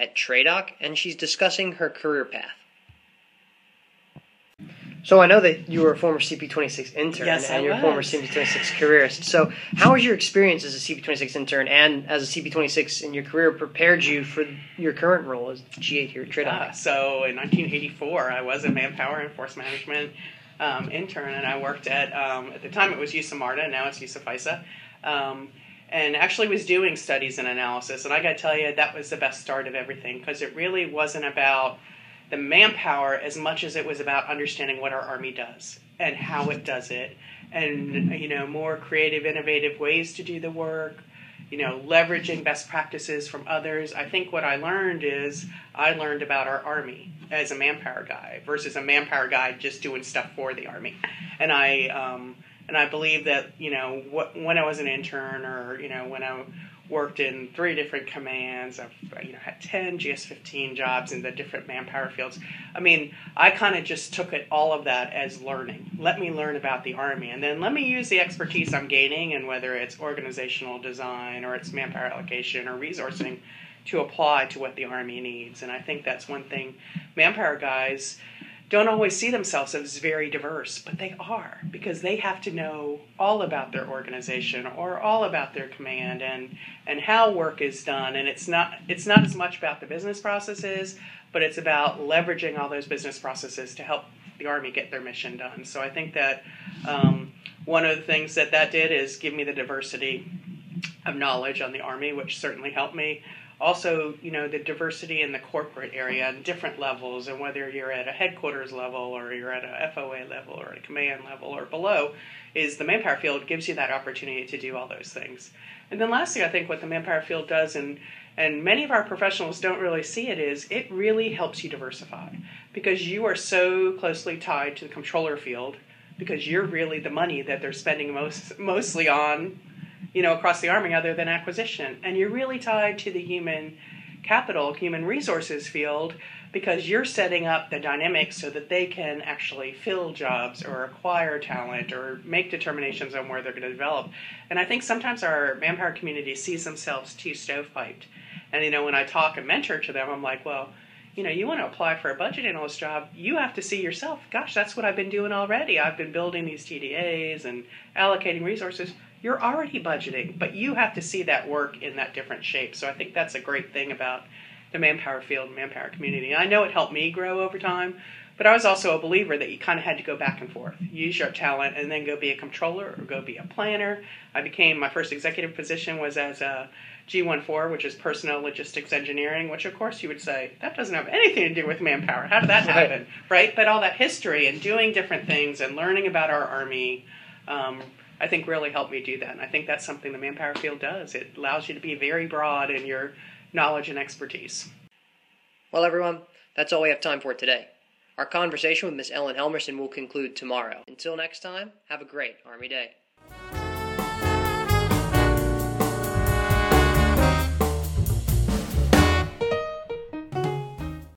at TRADOC, and she's discussing her career path. So I know that you were a former CP26 intern Yes, and I you're a former. CP26 careerist. So how has your experience as a CP26 intern and as a CP26 in your career prepared you for your current role as G8 here at TRADOC? Uh, so in 1984, I was a manpower and force management um, intern, and I worked at um, at the time it was USA MARTA, now it's USA FISA, um, and actually was doing studies and analysis. And I got to tell you, that was the best start of everything because it really wasn't about the manpower as much as it was about understanding what our army does and how it does it, and you know more creative, innovative ways to do the work you know, leveraging best practices from others. I think what I learned is I learned about our army as a manpower guy versus a manpower guy just doing stuff for the army, and I um, and I believe that you know what, when I was an intern or you know when I worked in three different commands, I've you know had ten GS15 jobs in the different manpower fields. I mean, I kind of just took it all of that as learning. Let me learn about the army, and then let me use the expertise I'm gaining, and whether it's organizational design or it's manpower allocation or resourcing, to apply to what the army needs. And I think that's one thing manpower guys don't always see themselves as very diverse, but they are because they have to know all about their organization or all about their command and and how work is done. And it's not it's not as much about the business processes, but it's about leveraging all those business processes to help the army get their mission done. So I think that um, one of the things that that did is give me the diversity of knowledge on the army, which certainly helped me also you know the diversity in the corporate area and different levels and whether you're at a headquarters level or you're at a FOA level or a command level or below is the manpower field gives you that opportunity to do all those things. And then lastly i think what the manpower field does and and many of our professionals don't really see it is it really helps you diversify. Because you are so closely tied to the controller field because you're really the money that they're spending most mostly on you know, across the Army other than acquisition. And you're really tied to the human capital, human resources field because you're setting up the dynamics so that they can actually fill jobs or acquire talent or make determinations on where they're going to develop. And I think sometimes our manpower community sees themselves too stovepiped. And, you know, when I talk and mentor to them, I'm like, well, you know, you want to apply for a budget analyst job, you have to see yourself, gosh, that's what I've been doing already. I've been building these TDAs and allocating resources you're already budgeting, but you have to see that work in that different shape. So I think that's a great thing about the manpower field and manpower community. I know it helped me grow over time, but I was also a believer that you kind of had to go back and forth, use your talent, and then go be a controller or go be a planner. I became my first executive position was as a G14, which is personnel logistics engineering, which of course you would say that doesn't have anything to do with manpower. How did that happen, right? right? But all that history and doing different things and learning about our army. Um, I think really helped me do that. And I think that's something the manpower field does. It allows you to be very broad in your knowledge and expertise. Well, everyone, that's all we have time for today. Our conversation with Miss Ellen Helmerson will conclude tomorrow. Until next time, have a great Army Day.